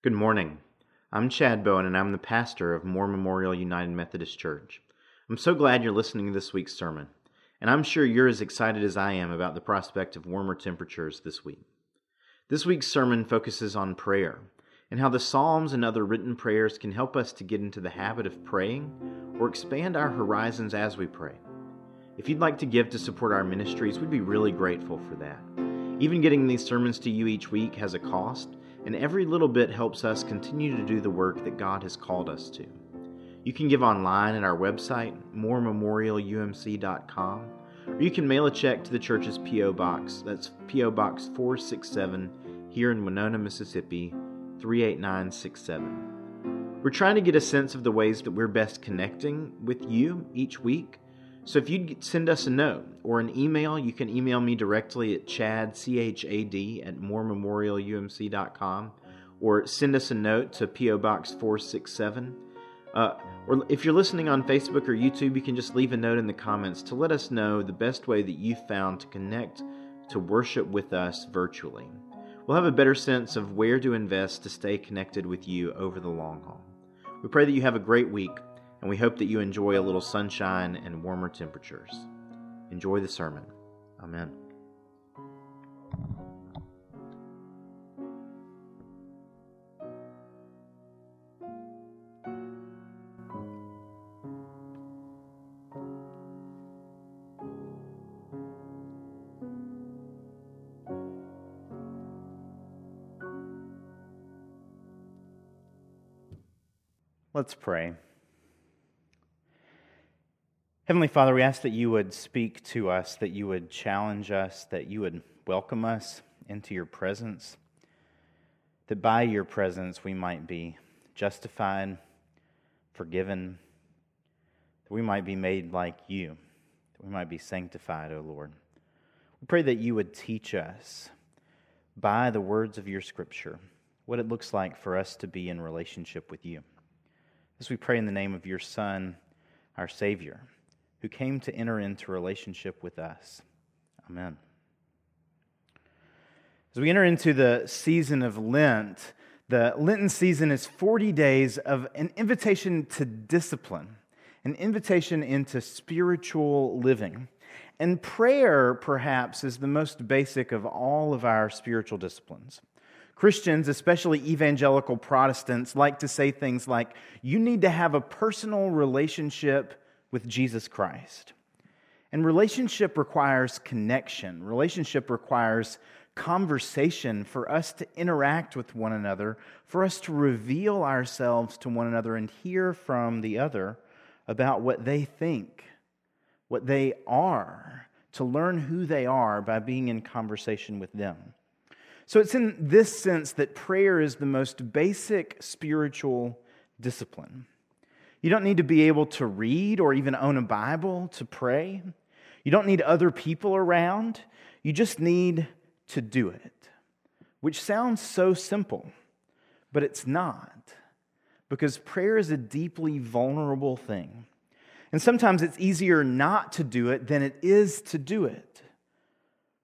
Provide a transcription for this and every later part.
Good morning. I'm Chad Bowen, and I'm the pastor of Moore Memorial United Methodist Church. I'm so glad you're listening to this week's sermon, and I'm sure you're as excited as I am about the prospect of warmer temperatures this week. This week's sermon focuses on prayer and how the Psalms and other written prayers can help us to get into the habit of praying or expand our horizons as we pray. If you'd like to give to support our ministries, we'd be really grateful for that. Even getting these sermons to you each week has a cost and every little bit helps us continue to do the work that God has called us to. You can give online at our website, moorememorialumc.com, or you can mail a check to the church's P.O. Box. That's P.O. Box 467 here in Winona, Mississippi 38967. We're trying to get a sense of the ways that we're best connecting with you each week. So if you'd send us a note or an email, you can email me directly at chad, C-H-A-D, at moorememorialumc.com or send us a note to P.O. Box 467. Uh, or if you're listening on Facebook or YouTube, you can just leave a note in the comments to let us know the best way that you've found to connect to worship with us virtually. We'll have a better sense of where to invest to stay connected with you over the long haul. We pray that you have a great week and we hope that you enjoy a little sunshine and warmer temperatures. Enjoy the sermon. Amen. Let's pray. Heavenly Father, we ask that you would speak to us, that you would challenge us, that you would welcome us into your presence, that by your presence we might be justified, forgiven, that we might be made like you, that we might be sanctified, O Lord. We pray that you would teach us by the words of your scripture what it looks like for us to be in relationship with you. As we pray in the name of your Son, our Savior who came to enter into relationship with us. Amen. As we enter into the season of Lent, the Lenten season is 40 days of an invitation to discipline, an invitation into spiritual living. And prayer, perhaps, is the most basic of all of our spiritual disciplines. Christians, especially evangelical Protestants, like to say things like, you need to have a personal relationship with Jesus Christ. And relationship requires connection, relationship requires conversation for us to interact with one another, for us to reveal ourselves to one another and hear from the other about what they think, what they are, to learn who they are by being in conversation with them. So it's in this sense that prayer is the most basic spiritual discipline. You don't need to be able to read or even own a Bible to pray. You don't need other people around. You just need to do it, which sounds so simple, but it's not, because prayer is a deeply vulnerable thing. And sometimes it's easier not to do it than it is to do it,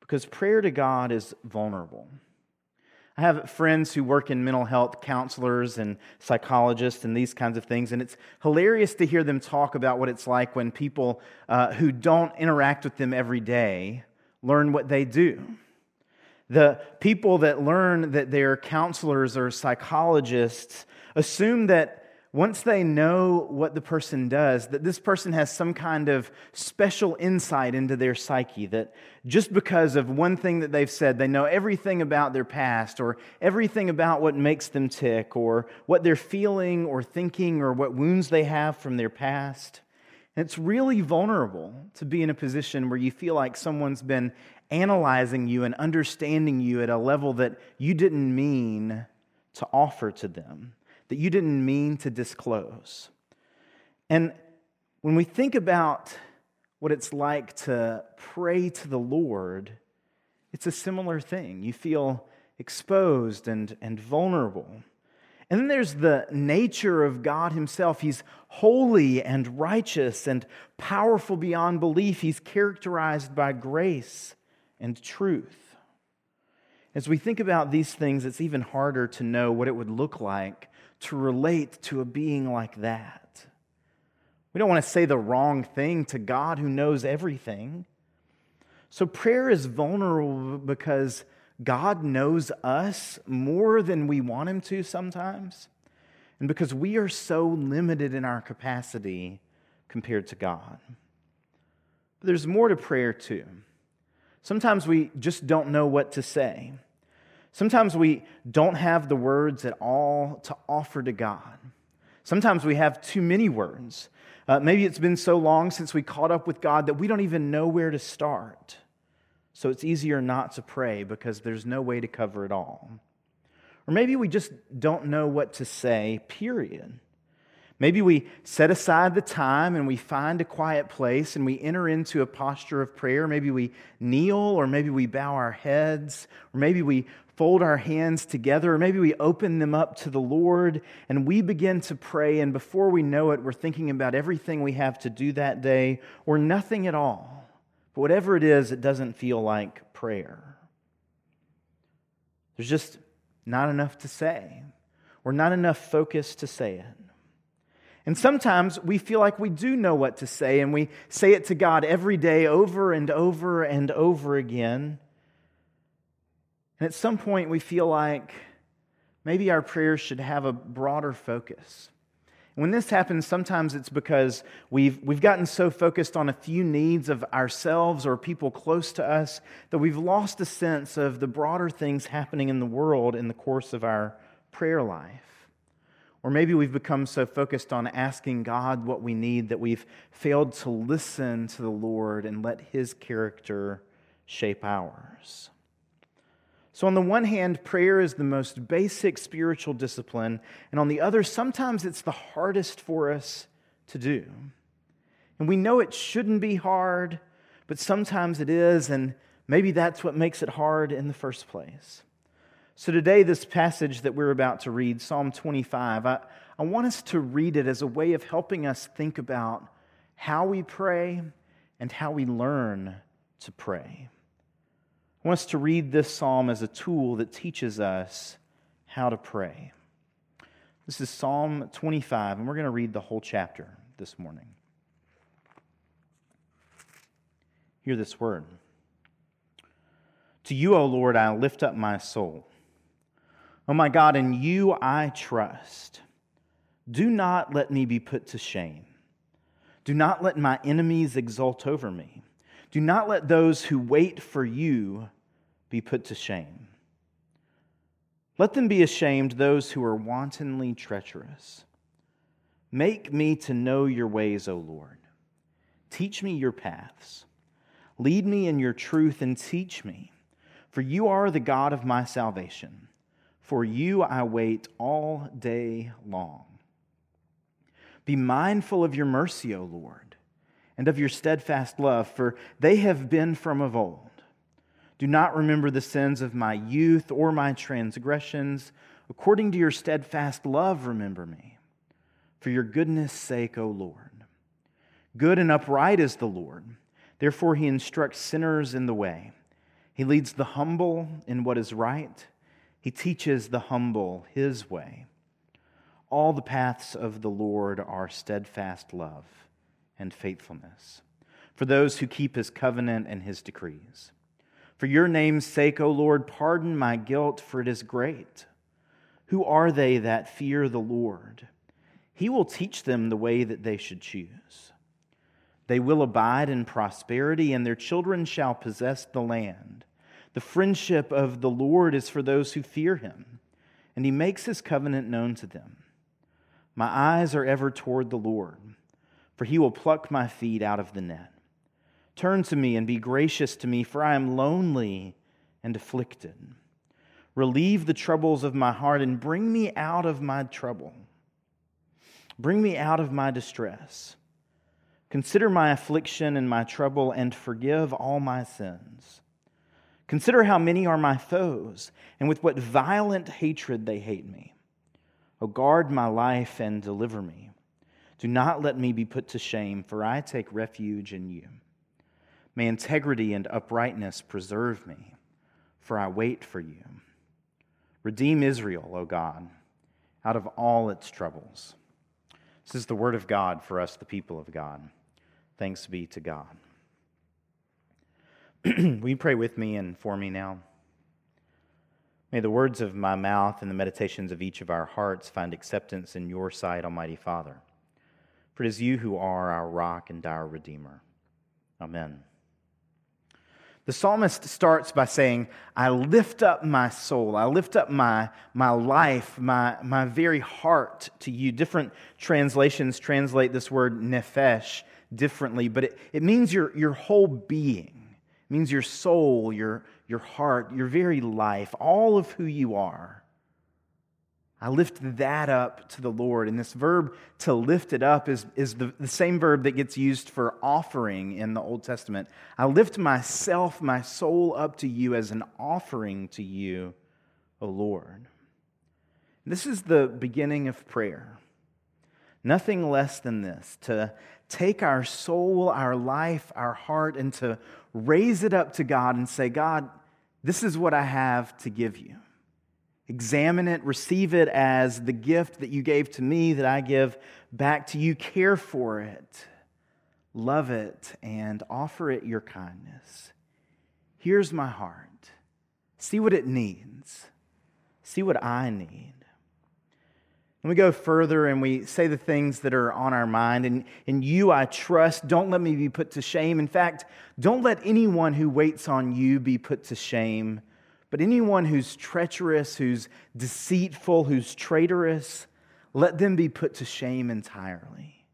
because prayer to God is vulnerable. I have friends who work in mental health counselors and psychologists and these kinds of things, and it's hilarious to hear them talk about what it's like when people uh, who don't interact with them every day learn what they do. The people that learn that they're counselors or psychologists assume that once they know what the person does, that this person has some kind of special insight into their psyche, that just because of one thing that they've said, they know everything about their past or everything about what makes them tick or what they're feeling or thinking or what wounds they have from their past. And it's really vulnerable to be in a position where you feel like someone's been analyzing you and understanding you at a level that you didn't mean to offer to them that you didn't mean to disclose. And when we think about what it's like to pray to the Lord, it's a similar thing. You feel exposed and, and vulnerable. And then there's the nature of God Himself. He's holy and righteous and powerful beyond belief. He's characterized by grace and truth. As we think about these things, it's even harder to know what it would look like to relate to a being like that. We don't want to say the wrong thing to God who knows everything. So prayer is vulnerable because God knows us more than we want Him to sometimes, and because we are so limited in our capacity compared to God. But there's more to prayer, too. Sometimes we just don't know what to say. Sometimes we don't have the words at all to offer to God. Sometimes we have too many words. Uh, maybe it's been so long since we caught up with God that we don't even know where to start. So it's easier not to pray because there's no way to cover it all. Or maybe we just don't know what to say, period. Maybe we set aside the time and we find a quiet place and we enter into a posture of prayer. Maybe we kneel, or maybe we bow our heads, or maybe we fold our hands together, or maybe we open them up to the Lord and we begin to pray. And before we know it, we're thinking about everything we have to do that day or nothing at all. But whatever it is, it doesn't feel like prayer. There's just not enough to say, or not enough focus to say it. And sometimes we feel like we do know what to say, and we say it to God every day over and over and over again. And at some point, we feel like maybe our prayers should have a broader focus. When this happens, sometimes it's because we've, we've gotten so focused on a few needs of ourselves or people close to us that we've lost a sense of the broader things happening in the world in the course of our prayer life. Or maybe we've become so focused on asking God what we need that we've failed to listen to the Lord and let His character shape ours. So, on the one hand, prayer is the most basic spiritual discipline, and on the other, sometimes it's the hardest for us to do. And we know it shouldn't be hard, but sometimes it is, and maybe that's what makes it hard in the first place. So, today, this passage that we're about to read, Psalm 25, I, I want us to read it as a way of helping us think about how we pray and how we learn to pray. I want us to read this psalm as a tool that teaches us how to pray. This is Psalm 25, and we're going to read the whole chapter this morning. Hear this word. To you, O Lord, I lift up my soul. O my God, in you I trust. Do not let me be put to shame. Do not let my enemies exult over me. Do not let those who wait for you be put to shame. Let them be ashamed, those who are wantonly treacherous. Make me to know your ways, O Lord. Teach me your paths. Lead me in your truth and teach me, for you are the God of my salvation. For you I wait all day long. Be mindful of your mercy, O Lord, and of your steadfast love, for they have been from of old. Do not remember the sins of my youth or my transgressions. According to your steadfast love, remember me. For your goodness' sake, O Lord. Good and upright is the Lord. Therefore, he instructs sinners in the way. He leads the humble in what is right. He teaches the humble his way. All the paths of the Lord are steadfast love and faithfulness for those who keep his covenant and his decrees. For your name's sake, O Lord, pardon my guilt, for it is great. Who are they that fear the Lord? He will teach them the way that they should choose. They will abide in prosperity, and their children shall possess the land. The friendship of the Lord is for those who fear him, and he makes his covenant known to them. My eyes are ever toward the Lord, for he will pluck my feet out of the net. Turn to me and be gracious to me, for I am lonely and afflicted. Relieve the troubles of my heart and bring me out of my trouble. Bring me out of my distress. Consider my affliction and my trouble and forgive all my sins. Consider how many are my foes and with what violent hatred they hate me. O guard my life and deliver me. Do not let me be put to shame, for I take refuge in you. May integrity and uprightness preserve me, for I wait for you. Redeem Israel, O God, out of all its troubles. This is the word of God for us, the people of God. Thanks be to God. Will you pray with me and for me now? May the words of my mouth and the meditations of each of our hearts find acceptance in your sight, Almighty Father. For it is you who are our rock and our Redeemer. Amen. The psalmist starts by saying, I lift up my soul. I lift up my, my life, my, my very heart to you. Different translations translate this word nephesh differently, but it, it means your, your whole being. It means your soul, your, your heart, your very life, all of who you are. I lift that up to the Lord. And this verb to lift it up is, is the, the same verb that gets used for offering in the Old Testament. I lift myself, my soul up to you as an offering to you, O Lord. This is the beginning of prayer. Nothing less than this to take our soul, our life, our heart, and to raise it up to God and say, God, this is what I have to give you. Examine it, receive it as the gift that you gave to me that I give back to you. Care for it, love it, and offer it your kindness. Here's my heart. See what it needs, see what I need. And we go further and we say the things that are on our mind. And in you I trust. Don't let me be put to shame. In fact, don't let anyone who waits on you be put to shame. But anyone who's treacherous, who's deceitful, who's traitorous, let them be put to shame entirely.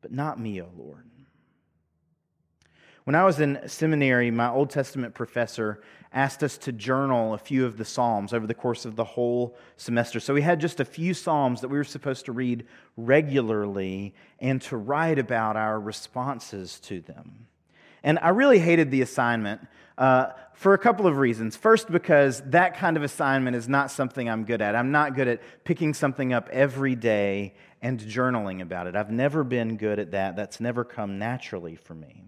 But not me, O Lord. When I was in seminary, my Old Testament professor asked us to journal a few of the Psalms over the course of the whole semester. So we had just a few Psalms that we were supposed to read regularly and to write about our responses to them. And I really hated the assignment uh, for a couple of reasons. First, because that kind of assignment is not something I'm good at. I'm not good at picking something up every day and journaling about it. I've never been good at that. That's never come naturally for me.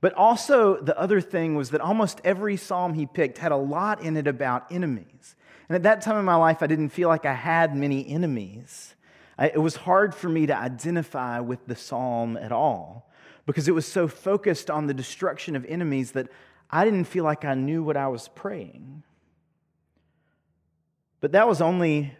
But also, the other thing was that almost every psalm he picked had a lot in it about enemies. And at that time in my life, I didn't feel like I had many enemies. I, it was hard for me to identify with the psalm at all because it was so focused on the destruction of enemies that I didn't feel like I knew what I was praying. But that was only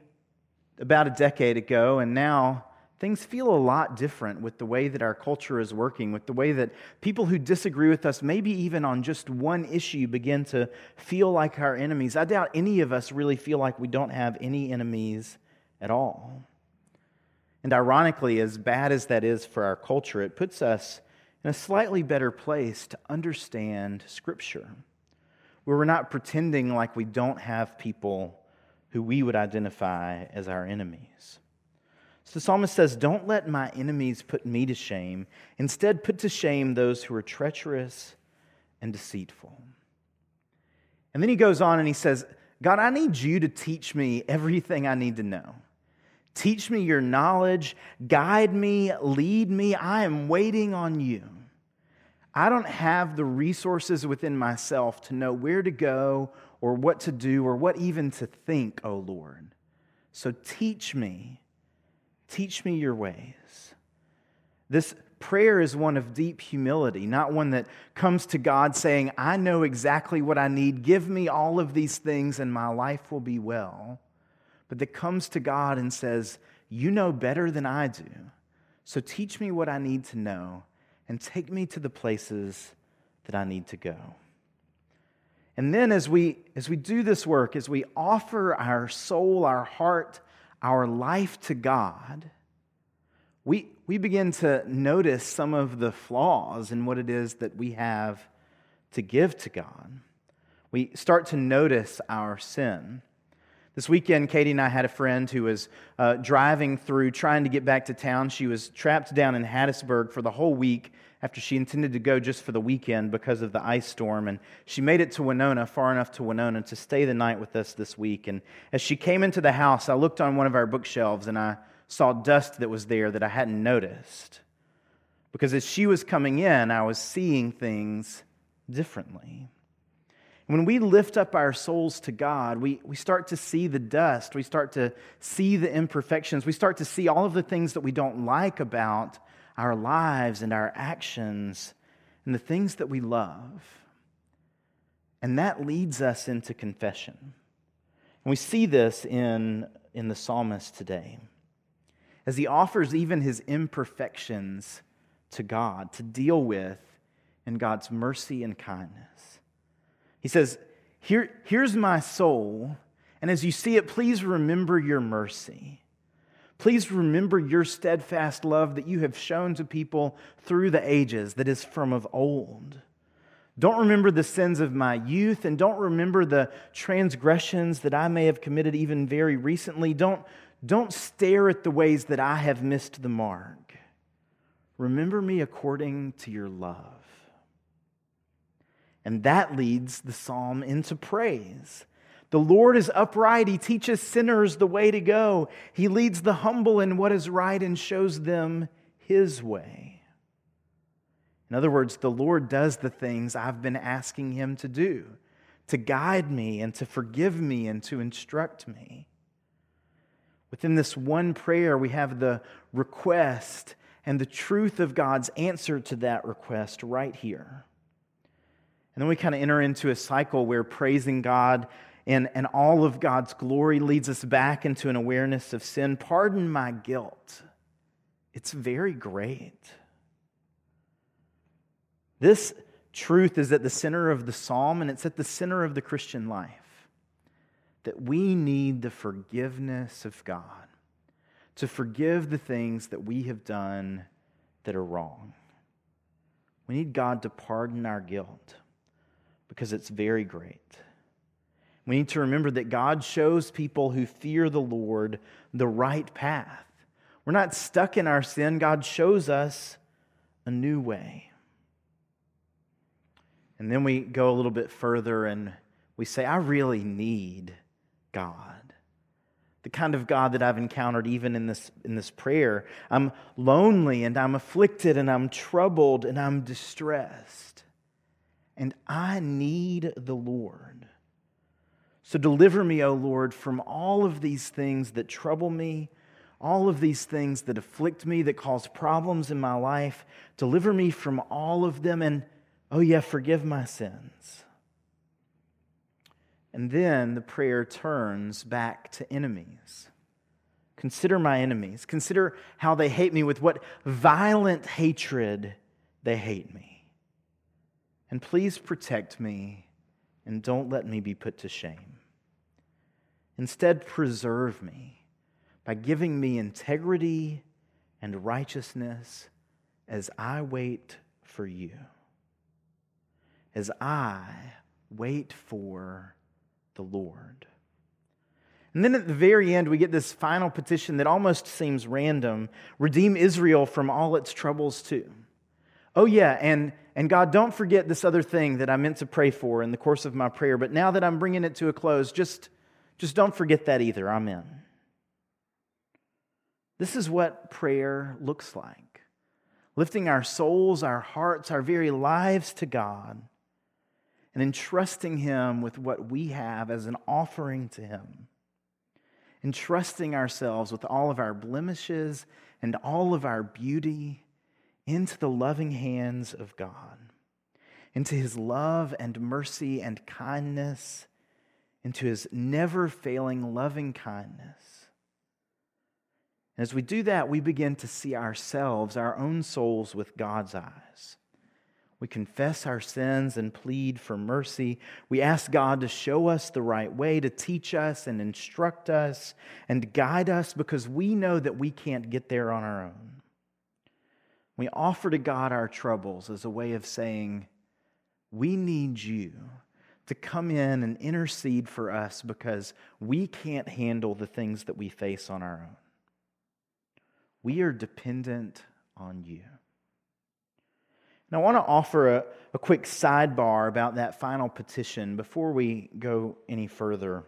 about a decade ago, and now things feel a lot different with the way that our culture is working, with the way that people who disagree with us, maybe even on just one issue, begin to feel like our enemies. I doubt any of us really feel like we don't have any enemies at all. And ironically, as bad as that is for our culture, it puts us in a slightly better place to understand Scripture, where we're not pretending like we don't have people who we would identify as our enemies. So the psalmist says, Don't let my enemies put me to shame. Instead, put to shame those who are treacherous and deceitful. And then he goes on and he says, God, I need you to teach me everything I need to know. Teach me your knowledge, guide me, lead me. I am waiting on you. I don't have the resources within myself to know where to go or what to do or what even to think, O oh Lord. So teach me. Teach me your ways. This prayer is one of deep humility, not one that comes to God saying, I know exactly what I need. Give me all of these things and my life will be well. But that comes to God and says, You know better than I do. So teach me what I need to know and take me to the places that I need to go. And then as we as we do this work, as we offer our soul, our heart, our life to God, we, we begin to notice some of the flaws in what it is that we have to give to God. We start to notice our sin. This weekend, Katie and I had a friend who was uh, driving through trying to get back to town. She was trapped down in Hattiesburg for the whole week after she intended to go just for the weekend because of the ice storm. And she made it to Winona, far enough to Winona, to stay the night with us this week. And as she came into the house, I looked on one of our bookshelves and I saw dust that was there that I hadn't noticed. Because as she was coming in, I was seeing things differently. When we lift up our souls to God, we, we start to see the dust. We start to see the imperfections. We start to see all of the things that we don't like about our lives and our actions and the things that we love. And that leads us into confession. And we see this in, in the psalmist today as he offers even his imperfections to God to deal with in God's mercy and kindness. He says, Here, Here's my soul, and as you see it, please remember your mercy. Please remember your steadfast love that you have shown to people through the ages, that is from of old. Don't remember the sins of my youth, and don't remember the transgressions that I may have committed even very recently. Don't, don't stare at the ways that I have missed the mark. Remember me according to your love. And that leads the psalm into praise. The Lord is upright. He teaches sinners the way to go. He leads the humble in what is right and shows them his way. In other words, the Lord does the things I've been asking him to do to guide me and to forgive me and to instruct me. Within this one prayer, we have the request and the truth of God's answer to that request right here. And then we kind of enter into a cycle where praising God and, and all of God's glory leads us back into an awareness of sin. Pardon my guilt. It's very great. This truth is at the center of the psalm and it's at the center of the Christian life that we need the forgiveness of God to forgive the things that we have done that are wrong. We need God to pardon our guilt because it's very great. We need to remember that God shows people who fear the Lord the right path. We're not stuck in our sin, God shows us a new way. And then we go a little bit further and we say, I really need God. The kind of God that I've encountered even in this, in this prayer. I'm lonely and I'm afflicted and I'm troubled and I'm distressed and I need the Lord. So deliver me, O Lord, from all of these things that trouble me, all of these things that afflict me, that cause problems in my life. Deliver me from all of them, and oh, yeah, forgive my sins. And then the prayer turns back to enemies. Consider my enemies. Consider how they hate me, with what violent hatred they hate me. And please protect me and don't let me be put to shame. Instead, preserve me by giving me integrity and righteousness as I wait for you. As I wait for the Lord. And then at the very end, we get this final petition that almost seems random redeem Israel from all its troubles, too. Oh, yeah, and and God, don't forget this other thing that I meant to pray for in the course of my prayer, but now that I'm bringing it to a close, just, just don't forget that either. Amen. This is what prayer looks like lifting our souls, our hearts, our very lives to God, and entrusting Him with what we have as an offering to Him. Entrusting ourselves with all of our blemishes and all of our beauty into the loving hands of God, into his love and mercy and kindness, into his never failing loving kindness. And as we do that, we begin to see ourselves, our own souls, with God's eyes. We confess our sins and plead for mercy. We ask God to show us the right way, to teach us and instruct us and guide us because we know that we can't get there on our own. We offer to God our troubles as a way of saying, We need you to come in and intercede for us because we can't handle the things that we face on our own. We are dependent on you. And I want to offer a, a quick sidebar about that final petition before we go any further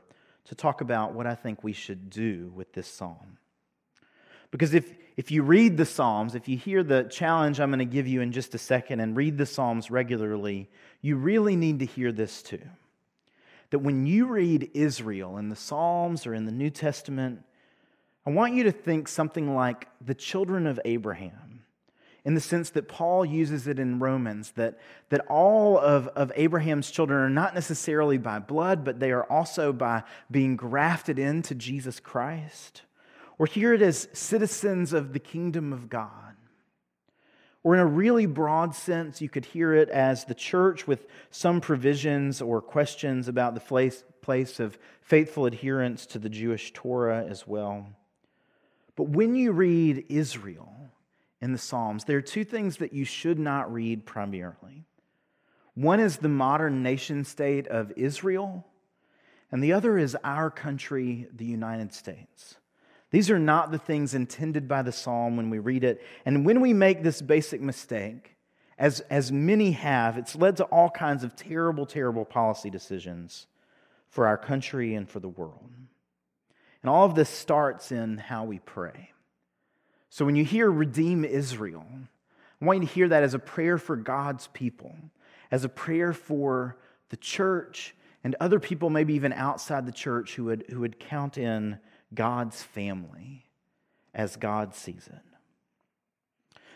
to talk about what I think we should do with this psalm. Because if, if you read the Psalms, if you hear the challenge I'm going to give you in just a second and read the Psalms regularly, you really need to hear this too. that when you read Israel in the Psalms or in the New Testament, I want you to think something like the children of Abraham, in the sense that Paul uses it in Romans, that, that all of, of Abraham's children are not necessarily by blood, but they are also by being grafted into Jesus Christ. Hear it as citizens of the kingdom of God. Or, in a really broad sense, you could hear it as the church with some provisions or questions about the place, place of faithful adherence to the Jewish Torah as well. But when you read Israel in the Psalms, there are two things that you should not read primarily. One is the modern nation state of Israel, and the other is our country, the United States. These are not the things intended by the psalm when we read it. And when we make this basic mistake, as, as many have, it's led to all kinds of terrible, terrible policy decisions for our country and for the world. And all of this starts in how we pray. So when you hear redeem Israel, I want you to hear that as a prayer for God's people, as a prayer for the church and other people, maybe even outside the church, who would, who would count in God's family as God sees it.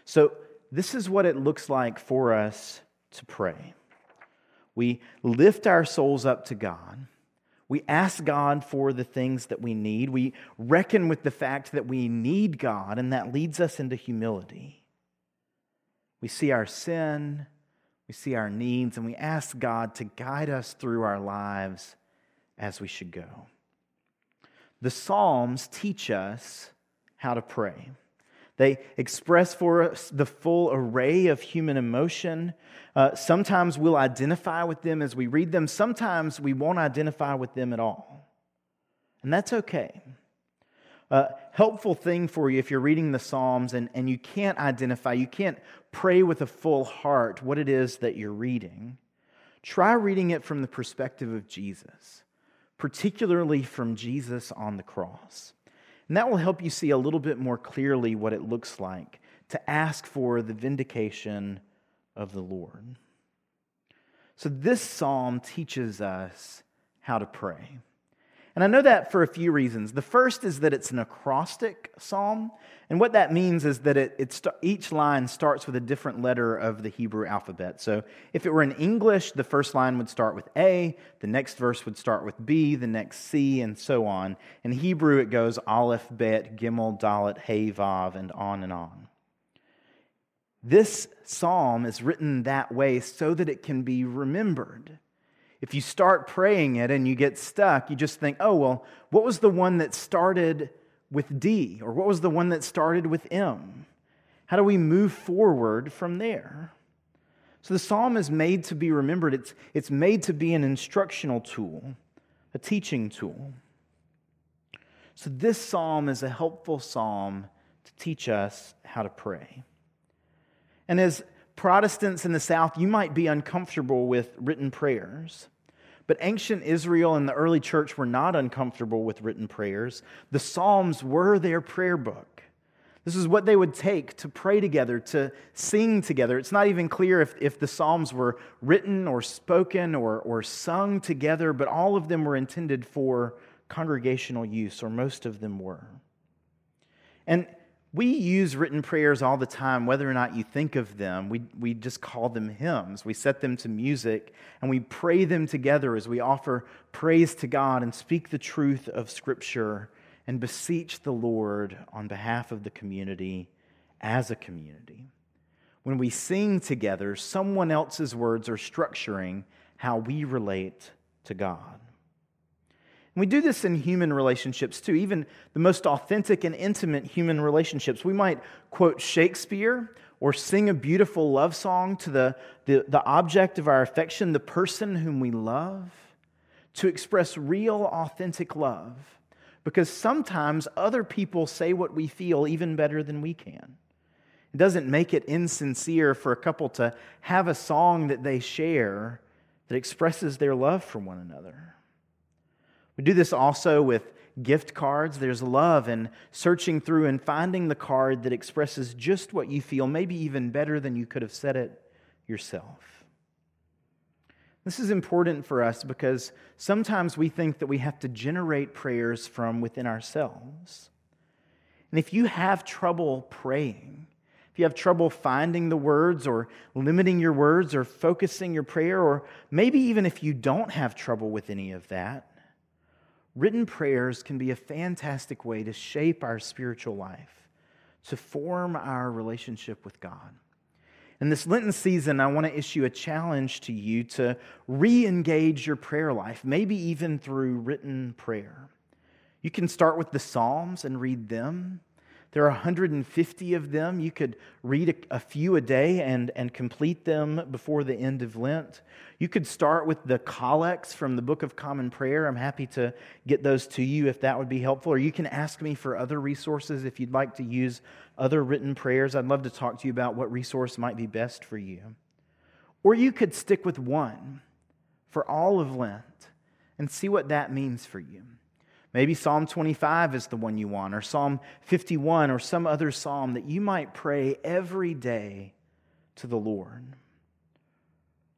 So, this is what it looks like for us to pray. We lift our souls up to God. We ask God for the things that we need. We reckon with the fact that we need God, and that leads us into humility. We see our sin, we see our needs, and we ask God to guide us through our lives as we should go. The Psalms teach us how to pray. They express for us the full array of human emotion. Uh, sometimes we'll identify with them as we read them, sometimes we won't identify with them at all. And that's okay. A helpful thing for you if you're reading the Psalms and, and you can't identify, you can't pray with a full heart what it is that you're reading, try reading it from the perspective of Jesus particularly from Jesus on the cross. And that will help you see a little bit more clearly what it looks like to ask for the vindication of the Lord. So, this psalm teaches us how to pray. And I know that for a few reasons. The first is that it's an acrostic psalm. And what that means is that it, it st- each line starts with a different letter of the Hebrew alphabet. So if it were in English, the first line would start with A, the next verse would start with B, the next C, and so on. In Hebrew, it goes Aleph, Bet, Gimel, Dalet, Hey, Vav, and on and on. This psalm is written that way so that it can be remembered. If you start praying it and you get stuck, you just think, oh, well, what was the one that started with D? Or what was the one that started with M? How do we move forward from there? So the psalm is made to be remembered, it's, it's made to be an instructional tool, a teaching tool. So this psalm is a helpful psalm to teach us how to pray. And as Protestants in the South, you might be uncomfortable with written prayers. But ancient Israel and the early church were not uncomfortable with written prayers. The Psalms were their prayer book. This is what they would take to pray together, to sing together. It's not even clear if, if the Psalms were written or spoken or, or sung together, but all of them were intended for congregational use, or most of them were. And we use written prayers all the time, whether or not you think of them. We, we just call them hymns. We set them to music and we pray them together as we offer praise to God and speak the truth of Scripture and beseech the Lord on behalf of the community as a community. When we sing together, someone else's words are structuring how we relate to God. And we do this in human relationships too, even the most authentic and intimate human relationships. We might quote Shakespeare or sing a beautiful love song to the, the, the object of our affection, the person whom we love, to express real, authentic love. Because sometimes other people say what we feel even better than we can. It doesn't make it insincere for a couple to have a song that they share that expresses their love for one another. We do this also with gift cards. There's love in searching through and finding the card that expresses just what you feel, maybe even better than you could have said it yourself. This is important for us because sometimes we think that we have to generate prayers from within ourselves. And if you have trouble praying, if you have trouble finding the words or limiting your words or focusing your prayer, or maybe even if you don't have trouble with any of that, written prayers can be a fantastic way to shape our spiritual life, to form our relationship with God. In this Lenten season, I want to issue a challenge to you to re engage your prayer life, maybe even through written prayer. You can start with the Psalms and read them. There are 150 of them. You could read a, a, few a day and, and complete them before the end of Lent. You could start with the collects from the Book of Common Prayer. I'm happy to get those to you if that would be helpful. Or you can ask me for other resources if you'd like to use other written prayers. I'd love to talk to you about what resource might be best for you. Or you could stick with one for all of Lent and see what that means for you. Maybe Psalm 25 is the one you want, or Psalm 51, or some other psalm that you might pray every day to the Lord.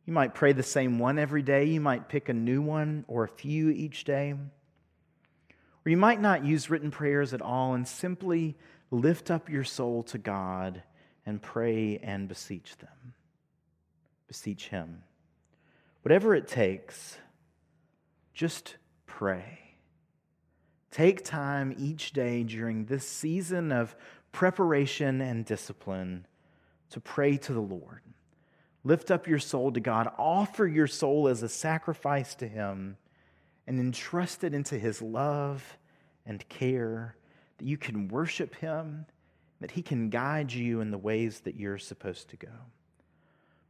You might pray the same one every day. You might pick a new one or a few each day. Or you might not use written prayers at all and simply lift up your soul to God and pray and beseech them. Beseech Him. Whatever it takes, just pray. Take time each day during this season of preparation and discipline to pray to the Lord. Lift up your soul to God. Offer your soul as a sacrifice to Him and entrust it into His love and care that you can worship Him, that He can guide you in the ways that you're supposed to go.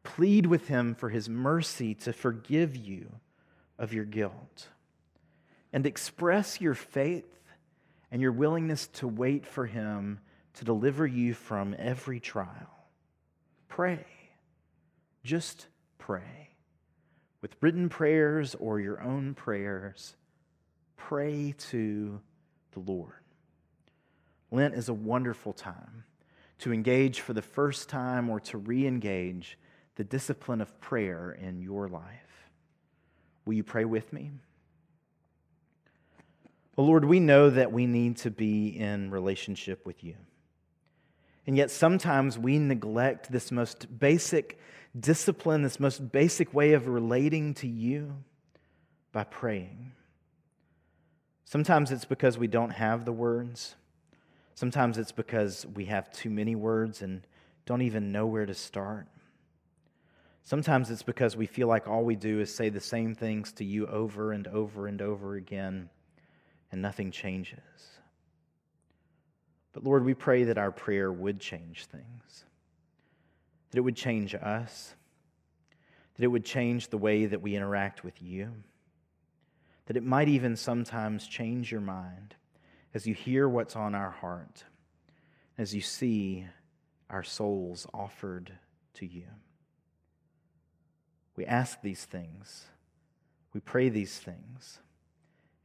Plead with Him for His mercy to forgive you of your guilt and express your faith and your willingness to wait for Him to deliver you from every trial. Pray. Just pray. With written prayers or your own prayers, pray to the Lord. Lent is a wonderful time to engage for the first time or to re engage the discipline of prayer in your life. Will you pray with me? Well, Lord, we know that we need to be in relationship with you. And yet sometimes we neglect this most basic discipline, this most basic way of relating to you by praying. Sometimes it's because we don't have the words. Sometimes it's because we have too many words and don't even know where to start. Sometimes it's because we feel like all we do is say the same things to you over and over and over again and nothing changes. But Lord, we pray that our prayer would change things, that it would change us, that it would change the way that we interact with you, that it might even sometimes change your mind as you hear what's on our heart, as you see our souls offered to you. We ask these things, we pray these things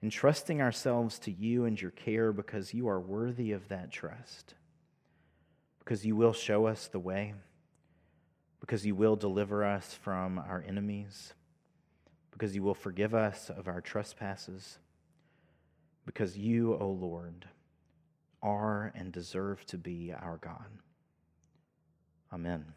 entrusting ourselves to you and your care because you are worthy of that trust, because you will show us the way, because you will deliver us from our enemies, because you will forgive us of our trespasses, because you, O Lord, are and deserve to be our God. Amen.